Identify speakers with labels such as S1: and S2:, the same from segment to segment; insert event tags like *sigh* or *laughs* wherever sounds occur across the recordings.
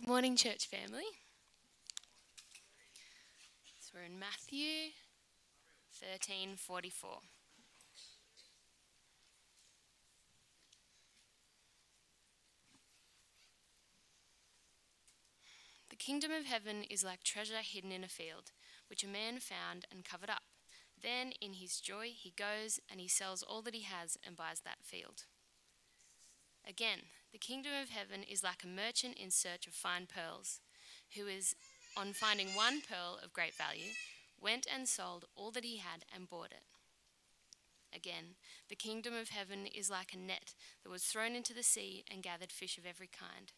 S1: Good morning, church family. So we're in Matthew 13:44. The kingdom of heaven is like treasure hidden in a field, which a man found and covered up. Then, in his joy, he goes and he sells all that he has and buys that field. Again, the kingdom of heaven is like a merchant in search of fine pearls, who is, on finding one pearl of great value, went and sold all that he had and bought it. Again, the kingdom of heaven is like a net that was thrown into the sea and gathered fish of every kind.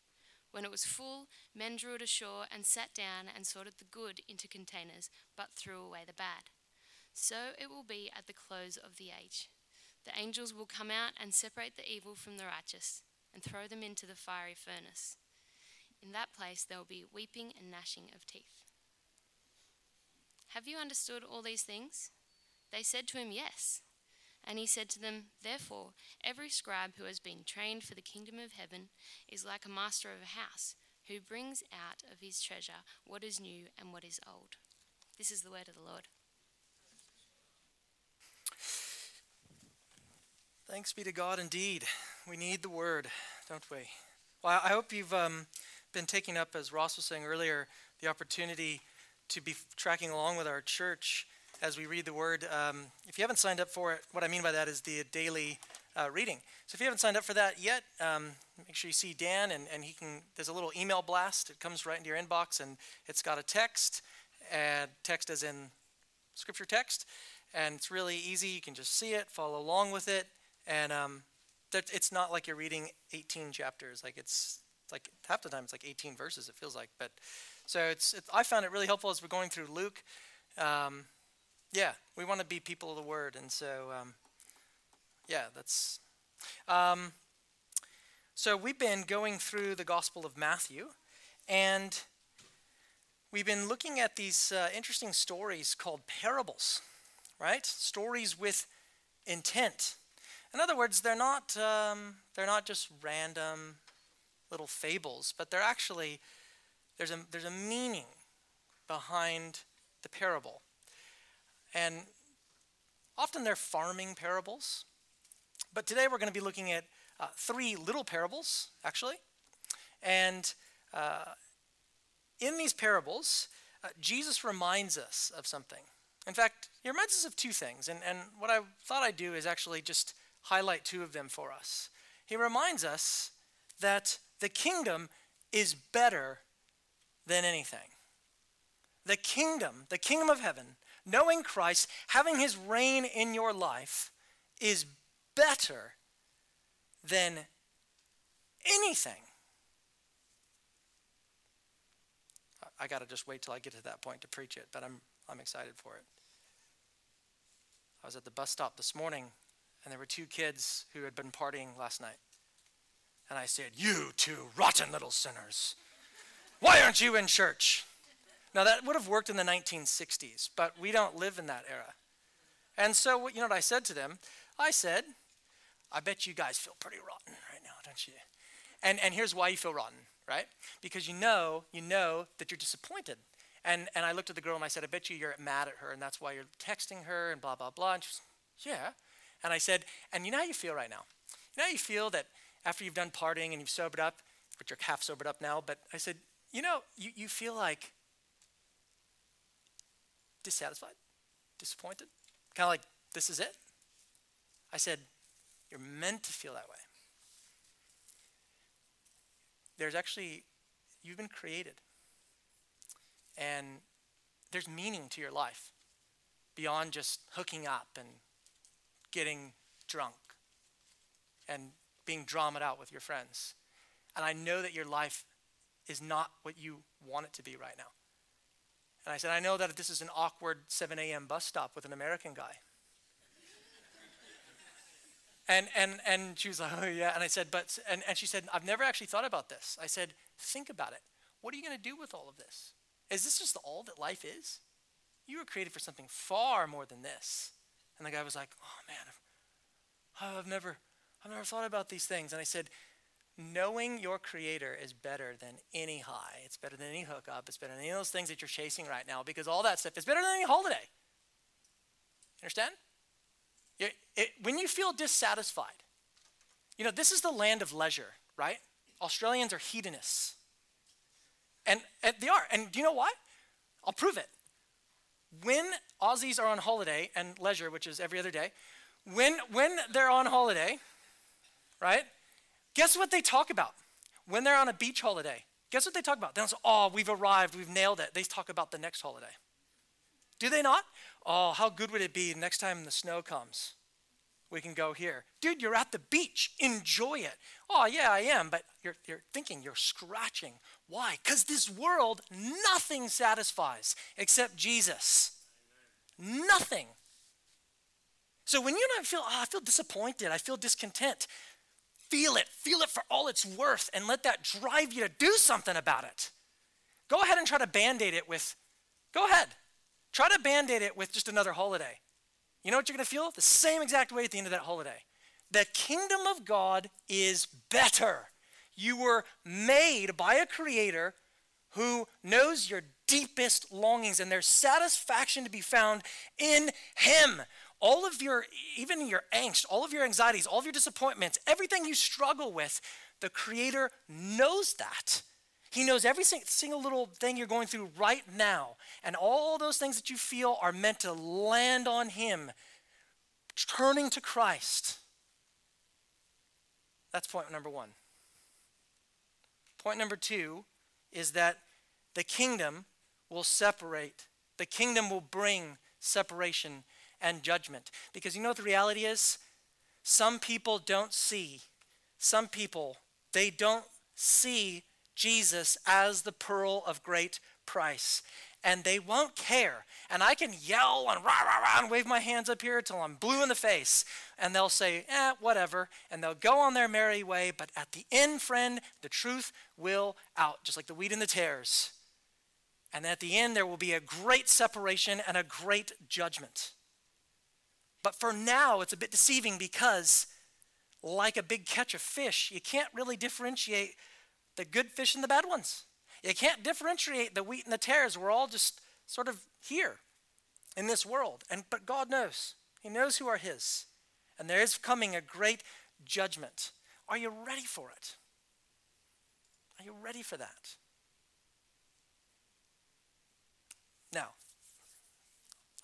S1: When it was full, men drew it ashore and sat down and sorted the good into containers, but threw away the bad. So it will be at the close of the age. The angels will come out and separate the evil from the righteous and throw them into the fiery furnace. In that place there will be weeping and gnashing of teeth. Have you understood all these things? They said to him, Yes. And he said to them, Therefore, every scribe who has been trained for the kingdom of heaven is like a master of a house, who brings out of his treasure what is new and what is old. This is the word of the Lord.
S2: Thanks be to God indeed. We need the word, don't we? Well, I hope you've um, been taking up, as Ross was saying earlier, the opportunity to be tracking along with our church as we read the word. Um, if you haven't signed up for it, what I mean by that is the daily uh, reading. So if you haven't signed up for that yet, um, make sure you see Dan, and, and he can. There's a little email blast. It comes right into your inbox, and it's got a text, and text as in scripture text, and it's really easy. You can just see it, follow along with it and um, it's not like you're reading 18 chapters. Like it's like half the time it's like 18 verses. It feels like, but so it's. It, I found it really helpful as we're going through Luke. Um, yeah, we want to be people of the Word, and so um, yeah, that's. Um, so we've been going through the Gospel of Matthew, and we've been looking at these uh, interesting stories called parables, right? Stories with intent. In other words, they're not, um, they're not just random little fables, but they're actually, there's a, there's a meaning behind the parable. And often they're farming parables. But today we're going to be looking at uh, three little parables, actually. And uh, in these parables, uh, Jesus reminds us of something. In fact, he reminds us of two things. And, and what I thought I'd do is actually just highlight two of them for us. He reminds us that the kingdom is better than anything. The kingdom, the kingdom of heaven, knowing Christ, having his reign in your life, is better than anything. I got to just wait till I get to that point to preach it, but I'm, I'm excited for it. I was at the bus stop this morning and there were two kids who had been partying last night. And I said, You two rotten little sinners, why aren't you in church? Now, that would have worked in the 1960s, but we don't live in that era. And so, you know what I said to them? I said, I bet you guys feel pretty rotten right now, don't you? And, and here's why you feel rotten, right? Because you know, you know that you're disappointed. And, and I looked at the girl and I said, I bet you you're mad at her, and that's why you're texting her and blah, blah, blah. And she was, Yeah. And I said, and you know how you feel right now? You know how you feel that after you've done partying and you've sobered up, but you're half sobered up now, but I said, you know, you, you feel like dissatisfied, disappointed, kind of like, this is it? I said, you're meant to feel that way. There's actually, you've been created. And there's meaning to your life beyond just hooking up and getting drunk and being dramaed out with your friends. And I know that your life is not what you want it to be right now. And I said, I know that this is an awkward 7 a.m. bus stop with an American guy. *laughs* and, and, and she was like, oh, yeah. And I said, but, and, and she said, I've never actually thought about this. I said, think about it. What are you going to do with all of this? Is this just all that life is? You were created for something far more than this. And the guy was like, oh man, I've, never, I've never thought about these things. And I said, knowing your creator is better than any high. It's better than any hookup. It's better than any of those things that you're chasing right now because all that stuff is better than any holiday. Understand? It, it, when you feel dissatisfied, you know, this is the land of leisure, right? Australians are hedonists. And, and they are. And do you know why? I'll prove it. When Aussies are on holiday and leisure, which is every other day, when, when they're on holiday, right? Guess what they talk about? When they're on a beach holiday, guess what they talk about? They don't say, oh, we've arrived, we've nailed it. They talk about the next holiday. Do they not? Oh, how good would it be next time the snow comes? We can go here. Dude, you're at the beach. Enjoy it. Oh, yeah, I am. But you're, you're thinking, you're scratching. Why? Because this world, nothing satisfies except Jesus. Nothing. So when you don't feel, oh, I feel disappointed, I feel discontent, feel it, feel it for all it's worth, and let that drive you to do something about it. Go ahead and try to band aid it with, go ahead. Try to band aid it with just another holiday. You know what you're going to feel? The same exact way at the end of that holiday. The kingdom of God is better. You were made by a creator who knows your deepest longings, and there's satisfaction to be found in Him all of your, even your angst, all of your anxieties, all of your disappointments, everything you struggle with, the Creator knows that. He knows every single little thing you're going through right now. And all those things that you feel are meant to land on Him, turning to Christ. That's point number one. Point number two is that the kingdom will separate, the kingdom will bring separation and judgment. Because you know what the reality is? Some people don't see, some people, they don't see Jesus as the pearl of great price. And they won't care. And I can yell and rah, rah, rah, and wave my hands up here until I'm blue in the face. And they'll say, eh, whatever. And they'll go on their merry way. But at the end, friend, the truth will out, just like the wheat and the tares. And at the end, there will be a great separation and a great judgment. But for now, it's a bit deceiving because, like a big catch of fish, you can't really differentiate the good fish and the bad ones. You can't differentiate the wheat and the tares. We're all just sort of here in this world. And but God knows. He knows who are his. And there is coming a great judgment. Are you ready for it? Are you ready for that? Now,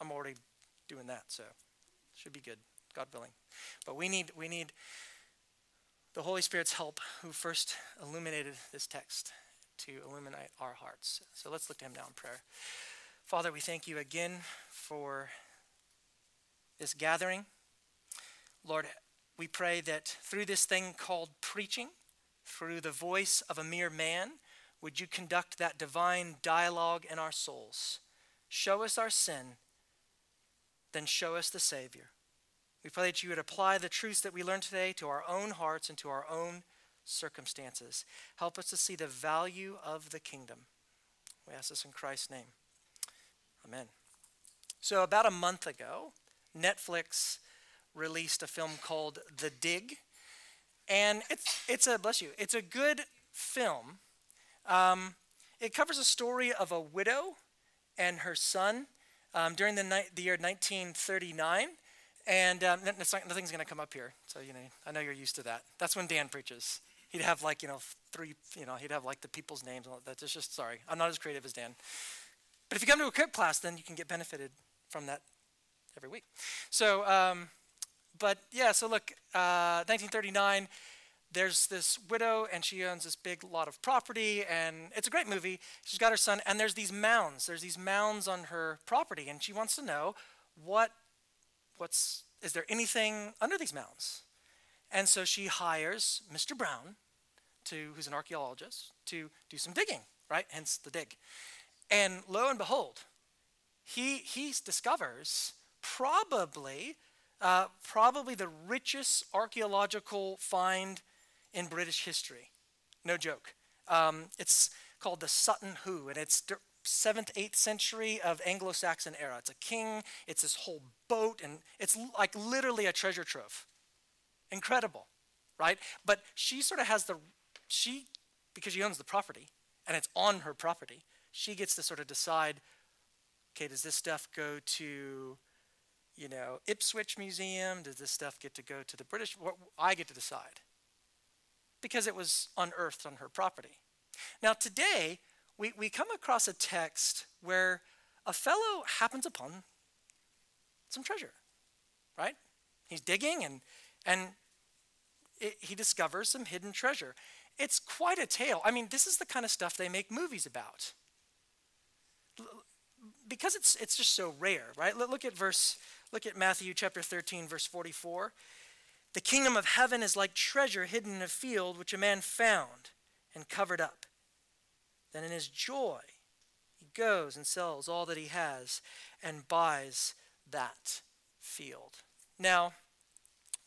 S2: I'm already doing that, so should be good, God willing. But we need, we need the Holy Spirit's help who first illuminated this text to illuminate our hearts. So let's look to him now in prayer. Father, we thank you again for this gathering. Lord, we pray that through this thing called preaching, through the voice of a mere man, would you conduct that divine dialogue in our souls? Show us our sin then show us the Savior. We pray that you would apply the truths that we learned today to our own hearts and to our own circumstances. Help us to see the value of the kingdom. We ask this in Christ's name. Amen. So, about a month ago, Netflix released a film called The Dig. And it's, it's a, bless you, it's a good film. Um, it covers a story of a widow and her son um, during the, ni- the year 1939. And um, not, nothing's going to come up here. So, you know, I know you're used to that. That's when Dan preaches. He'd have like, you know, three, you know, he'd have like the people's names. That's just, just, sorry. I'm not as creative as Dan. But if you come to a KIPP class, then you can get benefited from that every week. So, um, but yeah, so look, uh, 1939 there's this widow and she owns this big lot of property and it's a great movie she's got her son and there's these mounds there's these mounds on her property and she wants to know what what's is there anything under these mounds and so she hires mr brown to who's an archaeologist to do some digging right hence the dig and lo and behold he he discovers probably uh, probably the richest archaeological find in British history. No joke. Um, it's called the Sutton Hoo, and it's 7th, 8th century of Anglo Saxon era. It's a king, it's this whole boat, and it's like literally a treasure trove. Incredible, right? But she sort of has the she, because she owns the property and it's on her property, she gets to sort of decide okay, does this stuff go to, you know, Ipswich Museum? Does this stuff get to go to the British? What, I get to decide because it was unearthed on her property. Now, today, we, we come across a text where a fellow happens upon some treasure, right? He's digging and, and it, he discovers some hidden treasure. It's quite a tale. I mean, this is the kind of stuff they make movies about because it's, it's just so rare, right? Look at verse, look at Matthew chapter 13, verse 44. The kingdom of heaven is like treasure hidden in a field which a man found and covered up. Then in his joy, he goes and sells all that he has and buys that field. Now,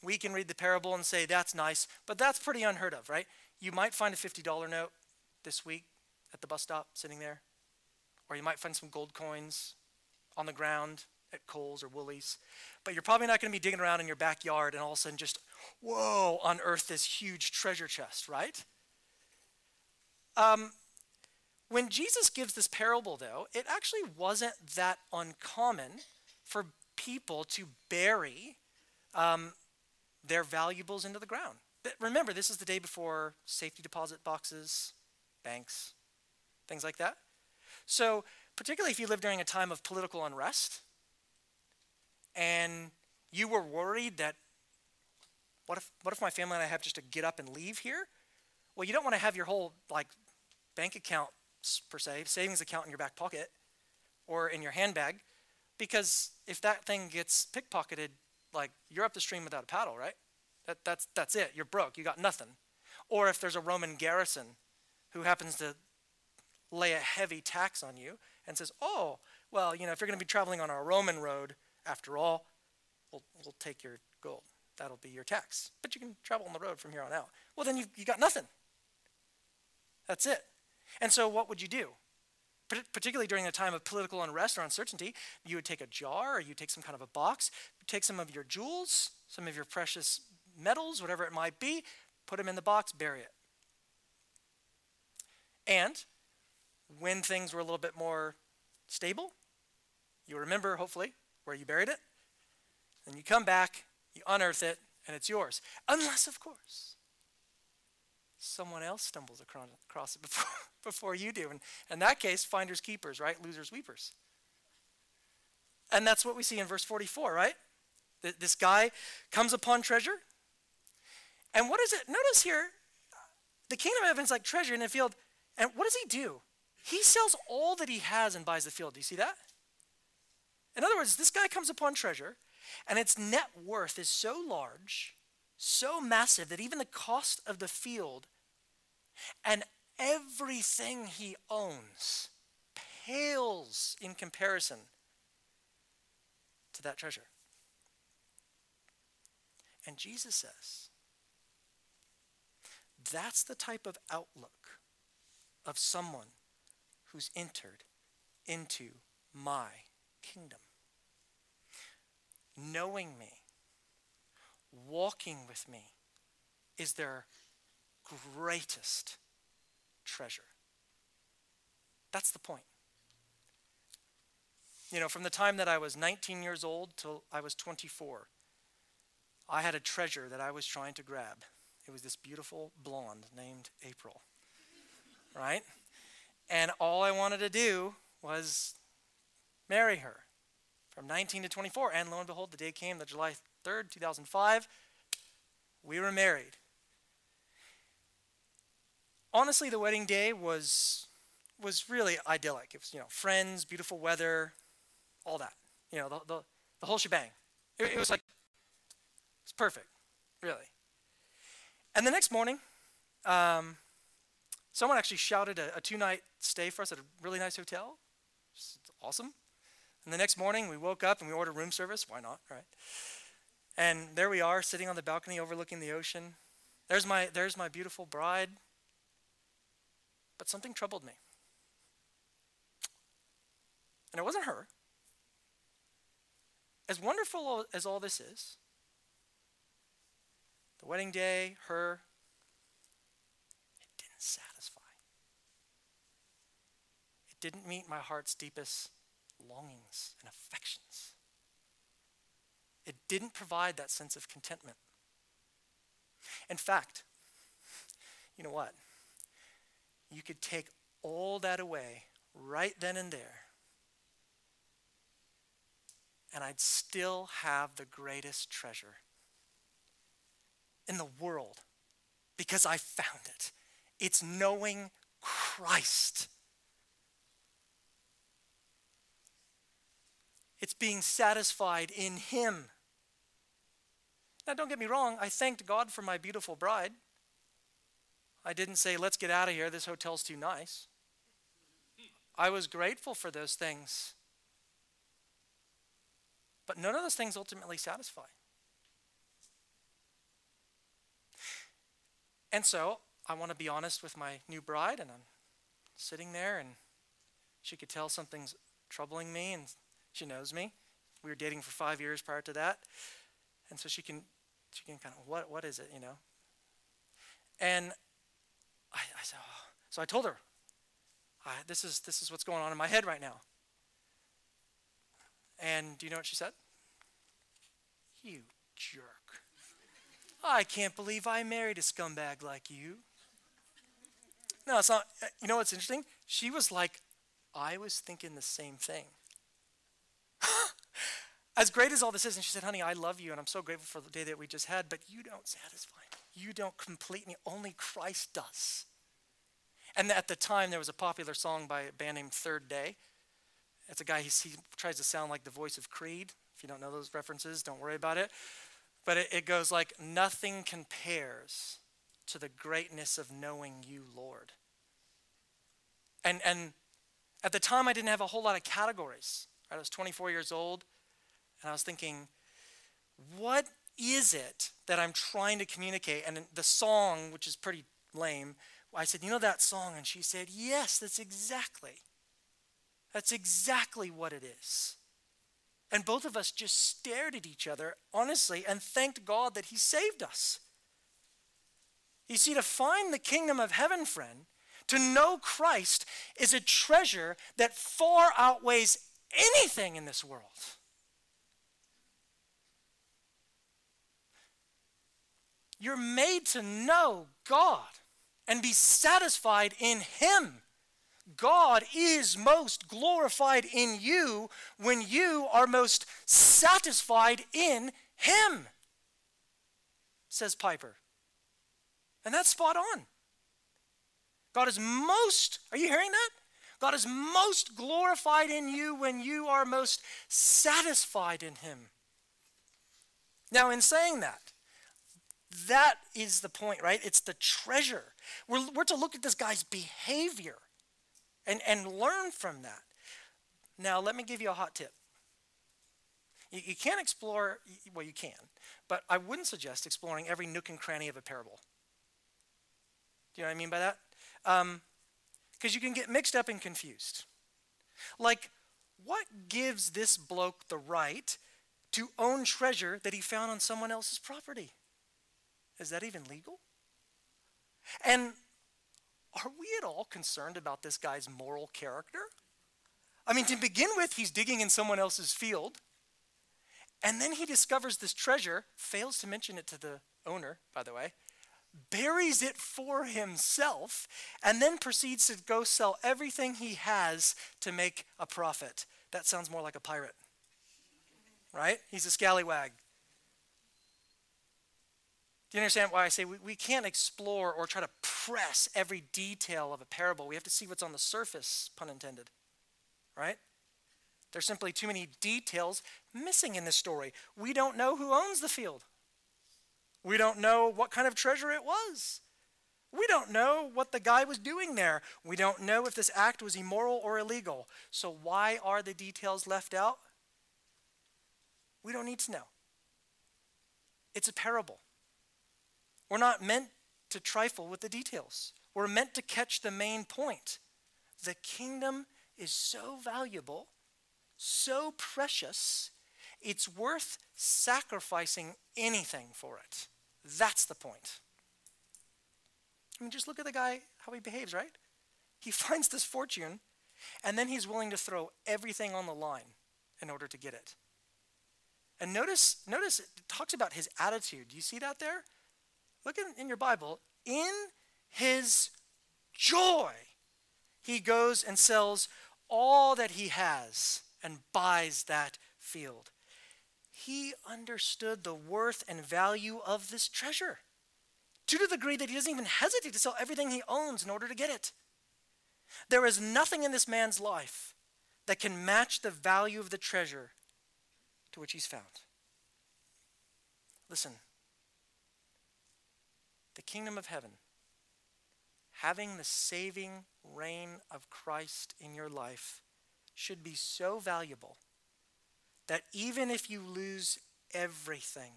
S2: we can read the parable and say that's nice, but that's pretty unheard of, right? You might find a $50 note this week at the bus stop sitting there. Or you might find some gold coins on the ground at Coles or Woolies. But you're probably not going to be digging around in your backyard and all of a sudden just, whoa, unearth this huge treasure chest, right? Um, when Jesus gives this parable, though, it actually wasn't that uncommon for people to bury um, their valuables into the ground. But remember, this is the day before safety deposit boxes, banks, things like that. So, particularly if you live during a time of political unrest and you were worried that what if what if my family and I have just to get up and leave here? Well, you don't want to have your whole like bank account per se, savings account in your back pocket or in your handbag because if that thing gets pickpocketed, like you're up the stream without a paddle, right? That, that's, that's it. You're broke. You got nothing. Or if there's a Roman garrison who happens to lay a heavy tax on you and says, oh, well, you know, if you're going to be traveling on a Roman road, after all, we'll, we'll take your gold. That'll be your tax. But you can travel on the road from here on out. Well, then you you got nothing. That's it. And so, what would you do? Particularly during a time of political unrest or uncertainty, you would take a jar or you take some kind of a box, take some of your jewels, some of your precious metals, whatever it might be, put them in the box, bury it. And when things were a little bit more stable, you remember, hopefully, where you buried it. And you come back, you unearth it, and it's yours. Unless, of course, someone else stumbles across it before, *laughs* before you do. And in that case, finders keepers, right? Losers weepers. And that's what we see in verse 44, right? This guy comes upon treasure. And what is it? Notice here, the kingdom of heaven is like treasure in a field. And what does he do? He sells all that he has and buys the field. Do you see that? In other words, this guy comes upon treasure, and its net worth is so large, so massive, that even the cost of the field and everything he owns pales in comparison to that treasure. And Jesus says, that's the type of outlook of someone who's entered into my kingdom. Knowing me, walking with me, is their greatest treasure. That's the point. You know, from the time that I was 19 years old till I was 24, I had a treasure that I was trying to grab. It was this beautiful blonde named April. Right? And all I wanted to do was marry her from 19 to 24. And lo and behold, the day came, the July 3rd, 2005, we were married. Honestly, the wedding day was was really idyllic. It was, you know, friends, beautiful weather, all that. You know, the, the, the whole shebang. It, it was like, it's perfect, really. And the next morning, um, Someone actually shouted a, a two night stay for us at a really nice hotel. It's awesome. And the next morning, we woke up and we ordered room service. Why not, right? And there we are, sitting on the balcony overlooking the ocean. There's my, there's my beautiful bride. But something troubled me. And it wasn't her. As wonderful as all this is, the wedding day, her, it didn't satisfy. It didn't meet my heart's deepest longings and affections. It didn't provide that sense of contentment. In fact, you know what? You could take all that away right then and there, and I'd still have the greatest treasure in the world because I found it. It's knowing Christ. It's being satisfied in Him. Now, don't get me wrong, I thanked God for my beautiful bride. I didn't say, let's get out of here, this hotel's too nice. I was grateful for those things. But none of those things ultimately satisfy. And so I want to be honest with my new bride, and I'm sitting there, and she could tell something's troubling me, and she knows me. We were dating for five years prior to that, and so she can, she can kind of what, what is it, you know? And I, I said, oh. so I told her, I, this is this is what's going on in my head right now. And do you know what she said? You jerk. I can't believe I married a scumbag like you. No, it's not. Eh, you know what's interesting? She was like, I was thinking the same thing. *laughs* as great as all this is, and she said, honey, I love you, and I'm so grateful for the day that we just had, but you don't satisfy me. You don't complete me. Only Christ does. And at the time, there was a popular song by a band named Third Day. It's a guy, he, he tries to sound like the voice of Creed. If you don't know those references, don't worry about it. But it, it goes like, Nothing compares to the greatness of knowing you, Lord. And, and at the time, I didn't have a whole lot of categories. I was 24 years old, and I was thinking, what is it that I'm trying to communicate? And the song, which is pretty lame, I said, You know that song? And she said, Yes, that's exactly. That's exactly what it is. And both of us just stared at each other, honestly, and thanked God that He saved us. You see, to find the kingdom of heaven, friend, to know Christ is a treasure that far outweighs anything in this world. You're made to know God and be satisfied in Him. God is most glorified in you when you are most satisfied in Him, says Piper. And that's spot on. God is most, are you hearing that? God is most glorified in you when you are most satisfied in Him. Now, in saying that, that is the point, right? It's the treasure. We're, we're to look at this guy's behavior and, and learn from that. Now, let me give you a hot tip. You, you can't explore, well, you can, but I wouldn't suggest exploring every nook and cranny of a parable. Do you know what I mean by that? Because um, you can get mixed up and confused. Like, what gives this bloke the right to own treasure that he found on someone else's property? Is that even legal? And are we at all concerned about this guy's moral character? I mean, to begin with, he's digging in someone else's field. And then he discovers this treasure, fails to mention it to the owner, by the way, buries it for himself, and then proceeds to go sell everything he has to make a profit. That sounds more like a pirate, right? He's a scallywag. Do you understand why I say we, we can't explore or try to press every detail of a parable? We have to see what's on the surface, pun intended. Right? There's simply too many details missing in this story. We don't know who owns the field. We don't know what kind of treasure it was. We don't know what the guy was doing there. We don't know if this act was immoral or illegal. So, why are the details left out? We don't need to know. It's a parable. We're not meant to trifle with the details. We're meant to catch the main point. The kingdom is so valuable, so precious, it's worth sacrificing anything for it. That's the point. I mean, just look at the guy, how he behaves, right? He *laughs* finds this fortune, and then he's willing to throw everything on the line in order to get it. And notice, notice it talks about his attitude. Do you see that there? Look in, in your Bible. In his joy, he goes and sells all that he has and buys that field. He understood the worth and value of this treasure to the degree that he doesn't even hesitate to sell everything he owns in order to get it. There is nothing in this man's life that can match the value of the treasure to which he's found. Listen, the kingdom of heaven, having the saving reign of Christ in your life, should be so valuable that even if you lose everything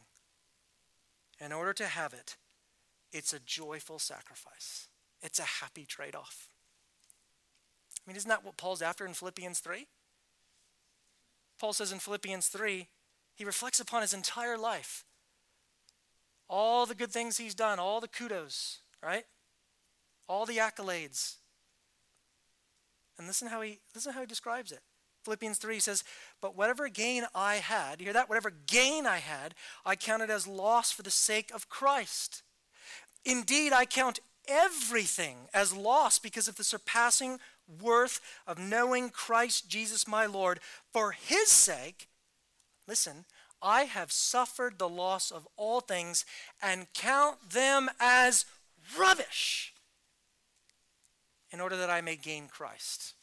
S2: in order to have it, it's a joyful sacrifice. It's a happy trade off. I mean, isn't that what Paul's after in Philippians 3? Paul says in Philippians 3, he reflects upon his entire life. All the good things he's done, all the kudos, right? All the accolades. And listen how he listen how he describes it. Philippians 3 says, But whatever gain I had, you hear that? Whatever gain I had, I counted as loss for the sake of Christ. Indeed, I count everything as loss because of the surpassing worth of knowing Christ Jesus my Lord. For his sake, listen, I have suffered the loss of all things and count them as rubbish in order that I may gain Christ.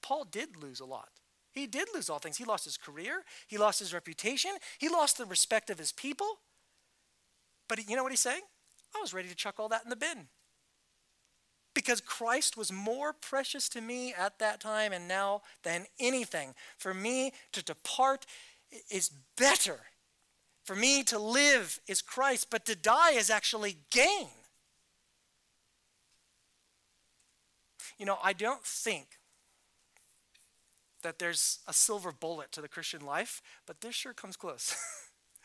S2: Paul did lose a lot. He did lose all things. He lost his career, he lost his reputation, he lost the respect of his people. But you know what he's saying? I was ready to chuck all that in the bin because Christ was more precious to me at that time and now than anything. For me to depart is better. For me to live is Christ, but to die is actually gain. You know, I don't think that there's a silver bullet to the Christian life, but this sure comes close. *laughs*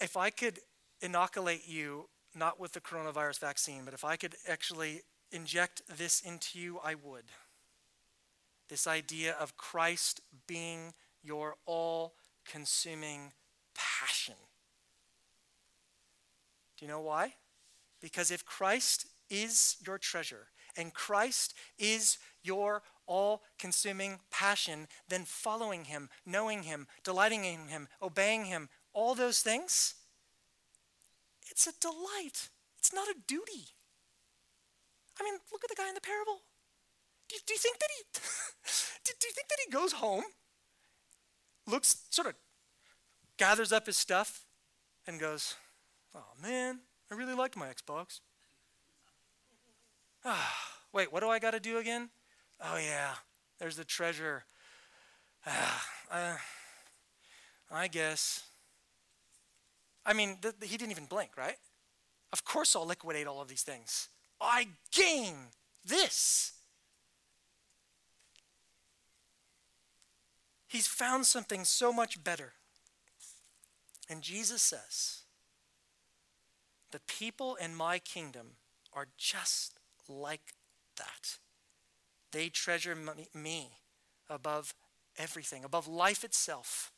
S2: if I could inoculate you not with the coronavirus vaccine, but if I could actually inject this into you, I would. This idea of Christ being your all consuming passion. Do you know why? Because if Christ is your treasure and Christ is your all consuming passion, then following Him, knowing Him, delighting in Him, obeying Him, all those things it's a delight. It's not a duty. I mean, look at the guy in the parable. Do you, do you think that he *laughs* do, do you think that he goes home, looks sort of gathers up his stuff and goes, "Oh man, I really liked my Xbox." Ah, *sighs* wait, what do I got to do again? Oh yeah, there's the treasure. Ah, *sighs* uh, I guess. I mean, th- he didn't even blink, right? Of course, I'll liquidate all of these things. I gain this. He's found something so much better. And Jesus says, The people in my kingdom are just like that. They treasure me above everything, above life itself.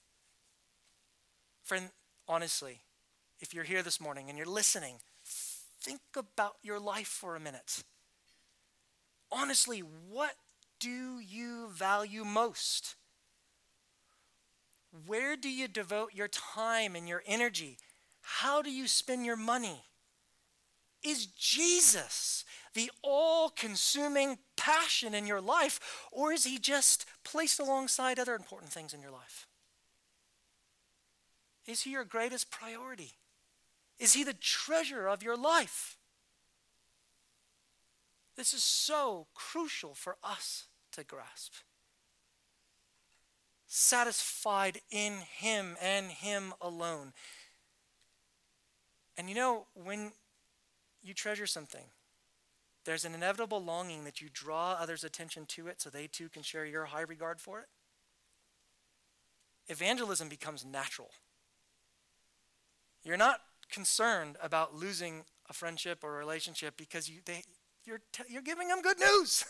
S2: Friend, honestly, if you're here this morning and you're listening, think about your life for a minute. Honestly, what do you value most? Where do you devote your time and your energy? How do you spend your money? Is Jesus the all consuming passion in your life, or is he just placed alongside other important things in your life? Is he your greatest priority? Is He the treasure of your life? This is so crucial for us to grasp. Satisfied in Him and Him alone. And you know, when you treasure something, there's an inevitable longing that you draw others' attention to it so they too can share your high regard for it. Evangelism becomes natural. You're not concerned about losing a friendship or a relationship because you, they, you're, you're giving them good news.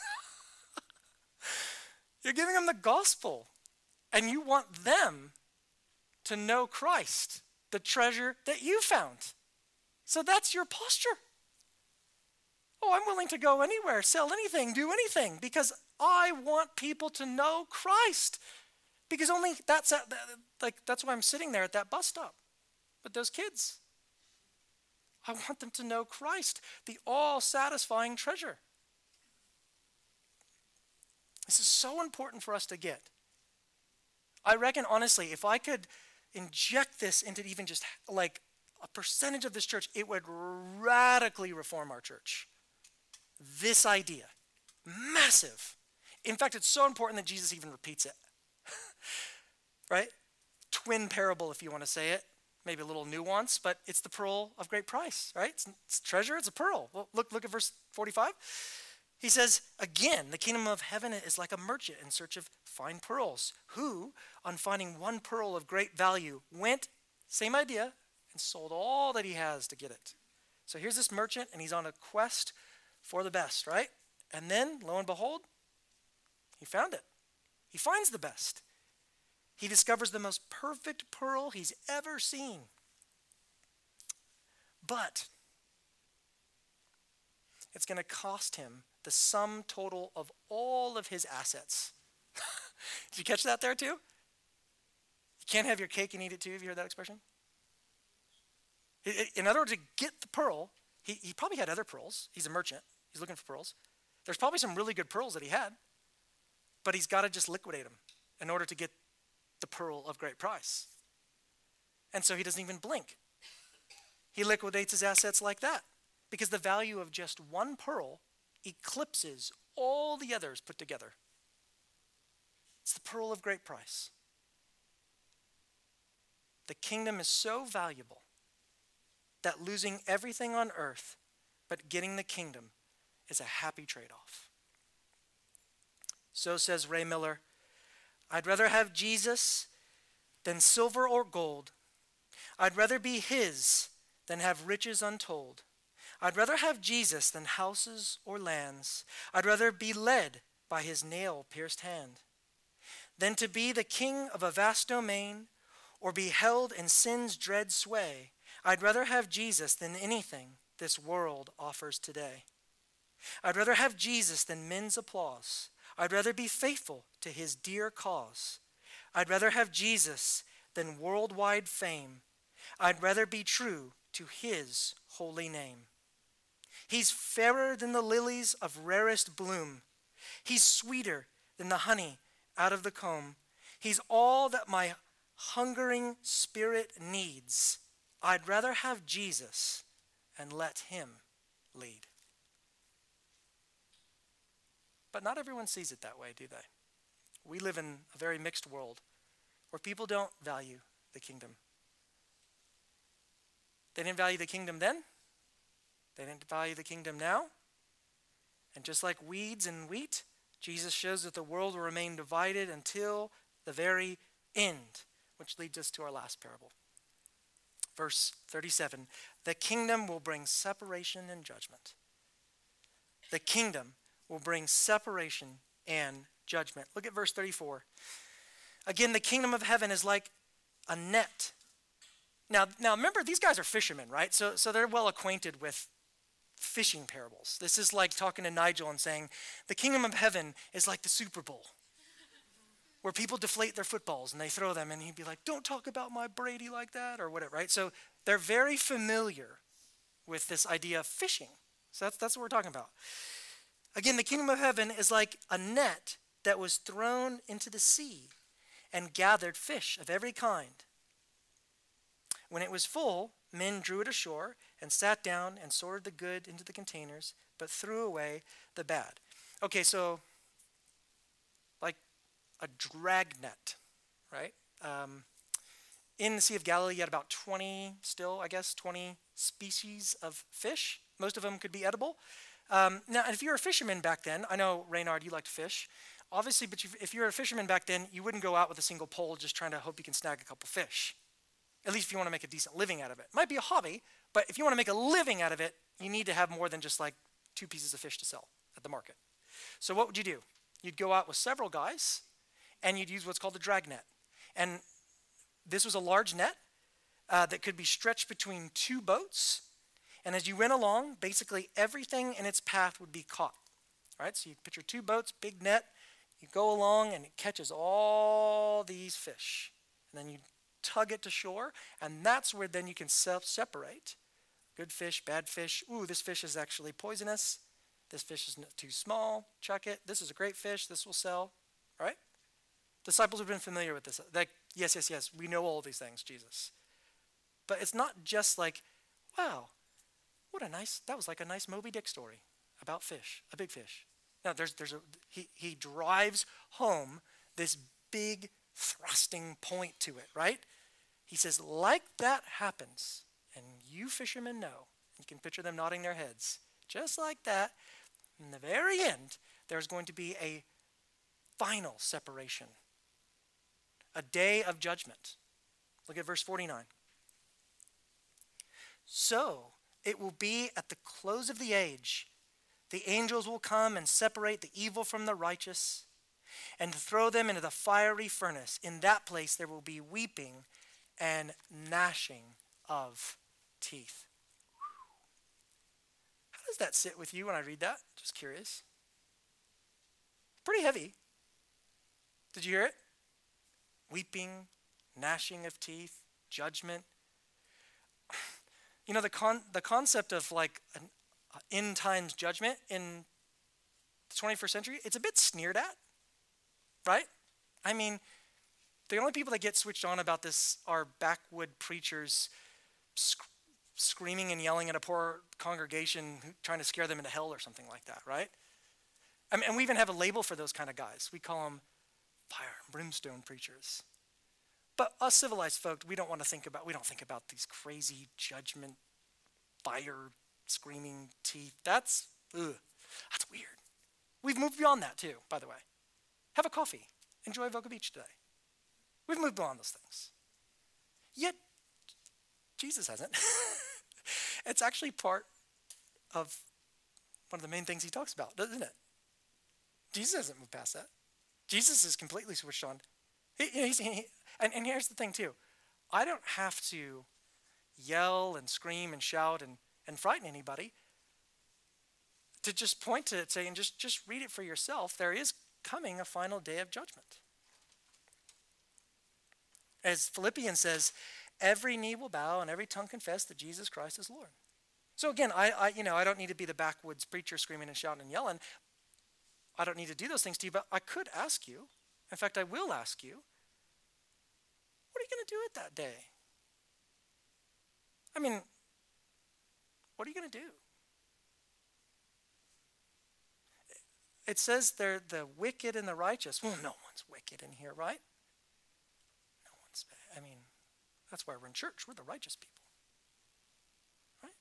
S2: *laughs* you're giving them the gospel. And you want them to know Christ, the treasure that you found. So that's your posture. Oh, I'm willing to go anywhere, sell anything, do anything, because I want people to know Christ. Because only that's like that's why I'm sitting there at that bus stop with those kids. I want them to know Christ, the all-satisfying treasure. This is so important for us to get. I reckon honestly, if I could inject this into even just like a percentage of this church, it would radically reform our church. This idea. Massive. In fact, it's so important that Jesus even repeats it. *laughs* right? Twin parable, if you want to say it. Maybe a little nuance, but it's the pearl of great price, right? It's, it's treasure, it's a pearl. Well, look, look at verse 45. He says, Again, the kingdom of heaven is like a merchant in search of fine pearls, who, on finding one pearl of great value, went, same idea, and sold all that he has to get it. So here's this merchant, and he's on a quest for the best, right? And then, lo and behold, he found it. He finds the best. He discovers the most perfect pearl he's ever seen. But it's going to cost him the sum total of all of his assets. *laughs* Did you catch that there too? You can't have your cake and eat it too. Have you heard that expression? In other words, to get the pearl, he, he probably had other pearls. He's a merchant, he's looking for pearls. There's probably some really good pearls that he had, but he's got to just liquidate them in order to get the pearl of great price. And so he doesn't even blink. He liquidates his assets like that because the value of just one pearl eclipses all the others put together. It's the pearl of great price. The kingdom is so valuable that losing everything on earth but getting the kingdom is a happy trade off. So says Rhea Miller I'd rather have Jesus than silver or gold. I'd rather be his than have riches untold. I'd rather have Jesus than houses or lands. I'd rather be led by his nail pierced hand than to be the king of a vast domain or be held in sin's dread sway. I'd rather have Jesus than anything this world offers today. I'd rather have Jesus than men's applause. I'd rather be faithful to his dear cause. I'd rather have Jesus than worldwide fame. I'd rather be true to his holy name. He's fairer than the lilies of rarest bloom. He's sweeter than the honey out of the comb. He's all that my hungering spirit needs. I'd rather have Jesus and let him lead. But not everyone sees it that way, do they? We live in a very mixed world where people don't value the kingdom. They didn't value the kingdom then, they didn't value the kingdom now. And just like weeds and wheat, Jesus shows that the world will remain divided until the very end, which leads us to our last parable. Verse 37 The kingdom will bring separation and judgment. The kingdom will bring separation and judgment. Look at verse 34. Again, the kingdom of heaven is like a net. Now, now remember, these guys are fishermen, right? So, so they're well acquainted with fishing parables. This is like talking to Nigel and saying, the kingdom of heaven is like the Super Bowl, where people deflate their footballs and they throw them, and he'd be like, don't talk about my Brady like that, or whatever, right? So they're very familiar with this idea of fishing. So that's, that's what we're talking about. Again, the kingdom of heaven is like a net that was thrown into the sea and gathered fish of every kind. When it was full, men drew it ashore and sat down and sorted the good into the containers, but threw away the bad. Okay, so like a dragnet, right? Um, in the Sea of Galilee, you had about 20, still, I guess, 20 species of fish. Most of them could be edible. Um, now, if you're a fisherman back then, I know, Reynard, you like to fish. Obviously, but if you're a fisherman back then, you wouldn't go out with a single pole just trying to hope you can snag a couple fish. At least if you want to make a decent living out of it. It might be a hobby, but if you want to make a living out of it, you need to have more than just like two pieces of fish to sell at the market. So what would you do? You'd go out with several guys and you'd use what's called a drag net. And this was a large net uh, that could be stretched between two boats. And as you went along, basically everything in its path would be caught. All right, so you picture two boats, big net. You go along and it catches all these fish. And then you tug it to shore, and that's where then you can self separate good fish, bad fish. Ooh, this fish is actually poisonous. This fish is too small. Chuck it. This is a great fish. This will sell. Right? Disciples have been familiar with this. Like, yes, yes, yes. We know all these things, Jesus. But it's not just like, wow, what a nice, that was like a nice Moby Dick story about fish, a big fish. Now, there's, there's a, he, he drives home this big thrusting point to it, right? He says, like that happens, and you fishermen know, you can picture them nodding their heads, just like that, in the very end, there's going to be a final separation, a day of judgment. Look at verse 49. So it will be at the close of the age, the angels will come and separate the evil from the righteous and throw them into the fiery furnace. In that place there will be weeping and gnashing of teeth. How does that sit with you when I read that? Just curious. Pretty heavy. Did you hear it? Weeping, gnashing of teeth, judgment. You know, the, con- the concept of like an uh, end times judgment in the 21st century, it's a bit sneered at right? I mean, the only people that get switched on about this are backwood preachers sc- screaming and yelling at a poor congregation trying to scare them into hell or something like that, right? I mean, and we even have a label for those kind of guys. We call them fire and brimstone preachers. But us civilized folk, we don't want to think about we don't think about these crazy judgment, fire, screaming teeth. That's ugh, that's weird. We've moved beyond that too, by the way. Have a coffee. Enjoy Avoca Beach today. We've moved beyond those things. Yet, Jesus hasn't. *laughs* it's actually part of one of the main things he talks about, doesn't it? Jesus hasn't moved past that. Jesus is completely switched on. He, he, and, and here's the thing, too. I don't have to yell and scream and shout and, and frighten anybody to just point to it, say, and just, just read it for yourself. There is coming a final day of judgment. As Philippians says, every knee will bow and every tongue confess that Jesus Christ is Lord. So again, I, I, you know I don't need to be the backwoods preacher screaming and shouting and yelling. I don't need to do those things to you, but I could ask you. In fact, I will ask you. What are you going to do at that day? I mean, what are you going to do? It says they're the wicked and the righteous. Well, no one's wicked in here, right? No one's bad. I mean, that's why we're in church. We're the righteous people. Right?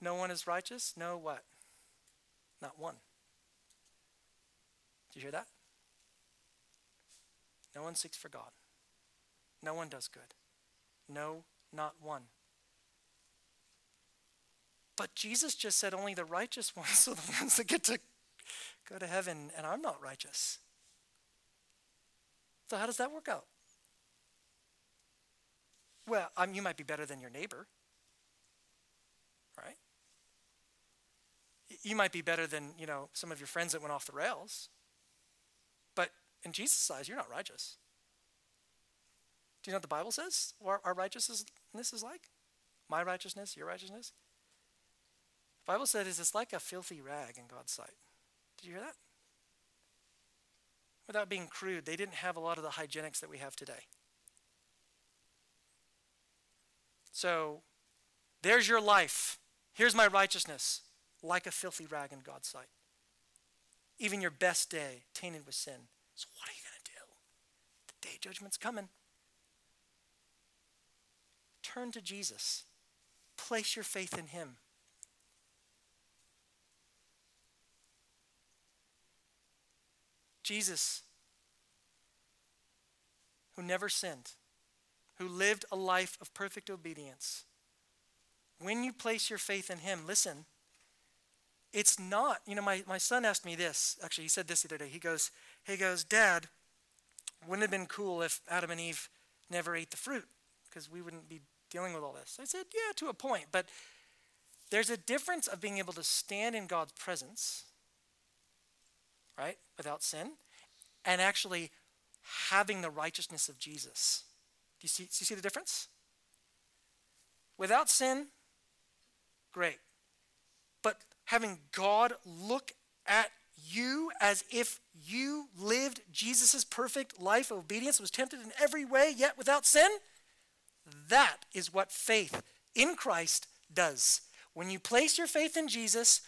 S2: No one is righteous? No what? Not one. Do you hear that? No one seeks for God. No one does good. No, not one. But Jesus just said only the righteous *laughs* ones are the ones that get to go to heaven, and I'm not righteous. So, how does that work out? Well, you might be better than your neighbor, right? You might be better than, you know, some of your friends that went off the rails. In Jesus' eyes, you're not righteous. Do you know what the Bible says? Our, our righteousness is like? My righteousness, your righteousness? The Bible said, is it's like a filthy rag in God's sight. Did you hear that? Without being crude, they didn't have a lot of the hygienics that we have today. So, there's your life. Here's my righteousness, like a filthy rag in God's sight. Even your best day tainted with sin. So, what are you going to do? The day of judgment's coming. Turn to Jesus, place your faith in Him. Jesus, who never sinned, who lived a life of perfect obedience, when you place your faith in him, listen, it's not, you know, my, my son asked me this. Actually, he said this the other day. He goes, he goes, Dad, wouldn't it have been cool if Adam and Eve never ate the fruit? Because we wouldn't be dealing with all this. I said, yeah, to a point. But there's a difference of being able to stand in God's presence, right, without sin, and actually having the righteousness of Jesus. Do you see, do you see the difference? Without sin, great. But having God look at you as if you lived Jesus' perfect life of obedience, was tempted in every way, yet without sin, that is what faith in Christ does. When you place your faith in Jesus,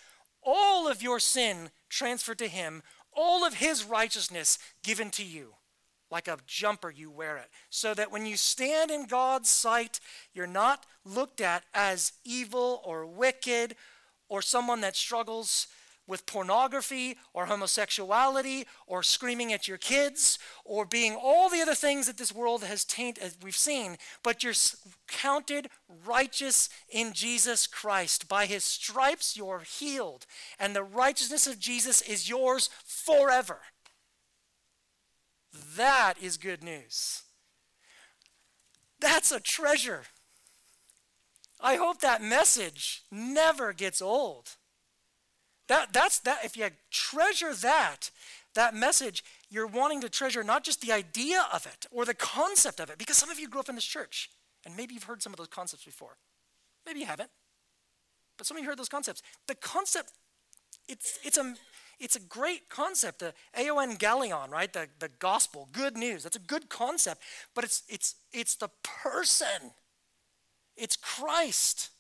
S2: all of your sin transferred to Him, all of His righteousness given to you. Like a jumper, you wear it. So that when you stand in God's sight, you're not looked at as evil or wicked or someone that struggles with pornography or homosexuality or screaming at your kids or being all the other things that this world has tainted, as we've seen, but you're counted righteous in Jesus Christ. By his stripes, you're healed, and the righteousness of Jesus is yours forever. That is good news. That's a treasure. I hope that message never gets old. That, that's that. If you treasure that, that message, you're wanting to treasure not just the idea of it or the concept of it, because some of you grew up in this church, and maybe you've heard some of those concepts before. Maybe you haven't, but some of you heard those concepts. The concept, it's, it's, a, it's a great concept, the euangelion, right? The, the gospel, good news. That's a good concept, but it's, it's, it's the person. It's Christ.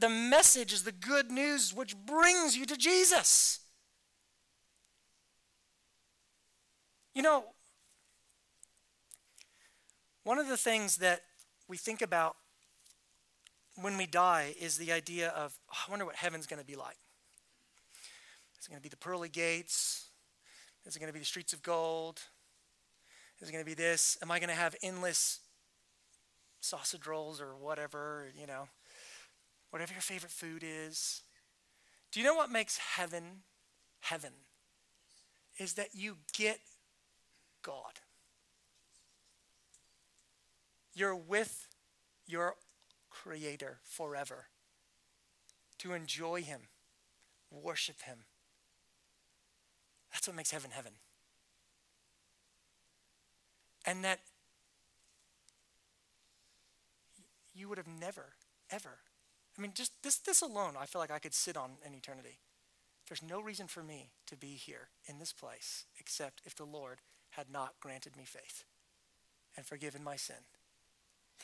S2: The message is the good news which brings you to Jesus. You know, one of the things that we think about when we die is the idea of, oh, I wonder what heaven's going to be like. Is it going to be the pearly gates? Is it going to be the streets of gold? Is it going to be this? Am I going to have endless sausage rolls or whatever, you know? Whatever your favorite food is. Do you know what makes heaven heaven? Is that you get God. You're with your Creator forever to enjoy Him, worship Him. That's what makes heaven heaven. And that you would have never, ever I mean, just this, this alone, I feel like I could sit on in eternity. There's no reason for me to be here in this place except if the Lord had not granted me faith and forgiven my sin.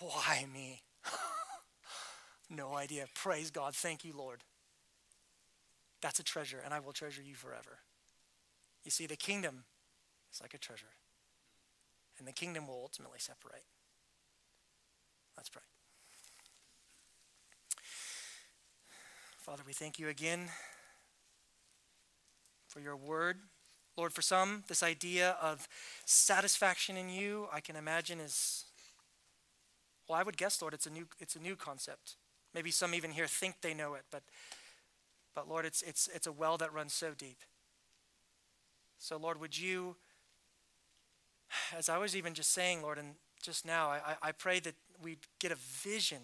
S2: Why me? *laughs* no idea. Praise God. Thank you, Lord. That's a treasure, and I will treasure you forever. You see, the kingdom is like a treasure, and the kingdom will ultimately separate. Let's pray. Father, we thank you again for your word. Lord, for some, this idea of satisfaction in you, I can imagine is well, I would guess, Lord, it's a new it's a new concept. Maybe some even here think they know it, but but Lord, it's it's it's a well that runs so deep. So Lord, would you as I was even just saying, Lord, and just now, I, I pray that we'd get a vision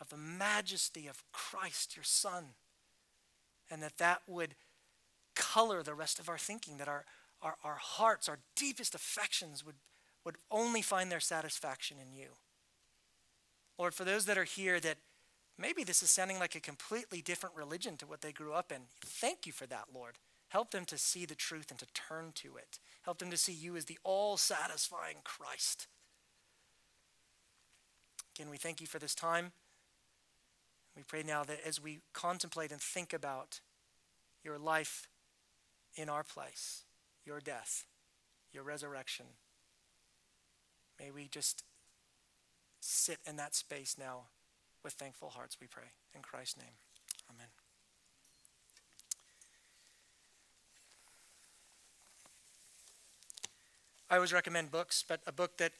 S2: of the majesty of Christ, your Son, and that that would color the rest of our thinking, that our, our, our hearts, our deepest affections would, would only find their satisfaction in you. Lord, for those that are here that maybe this is sounding like a completely different religion to what they grew up in, thank you for that, Lord. Help them to see the truth and to turn to it. Help them to see you as the all satisfying Christ. Again, we thank you for this time. We pray now that as we contemplate and think about your life in our place, your death, your resurrection, may we just sit in that space now with thankful hearts, we pray. In Christ's name, amen. I always recommend books, but a book that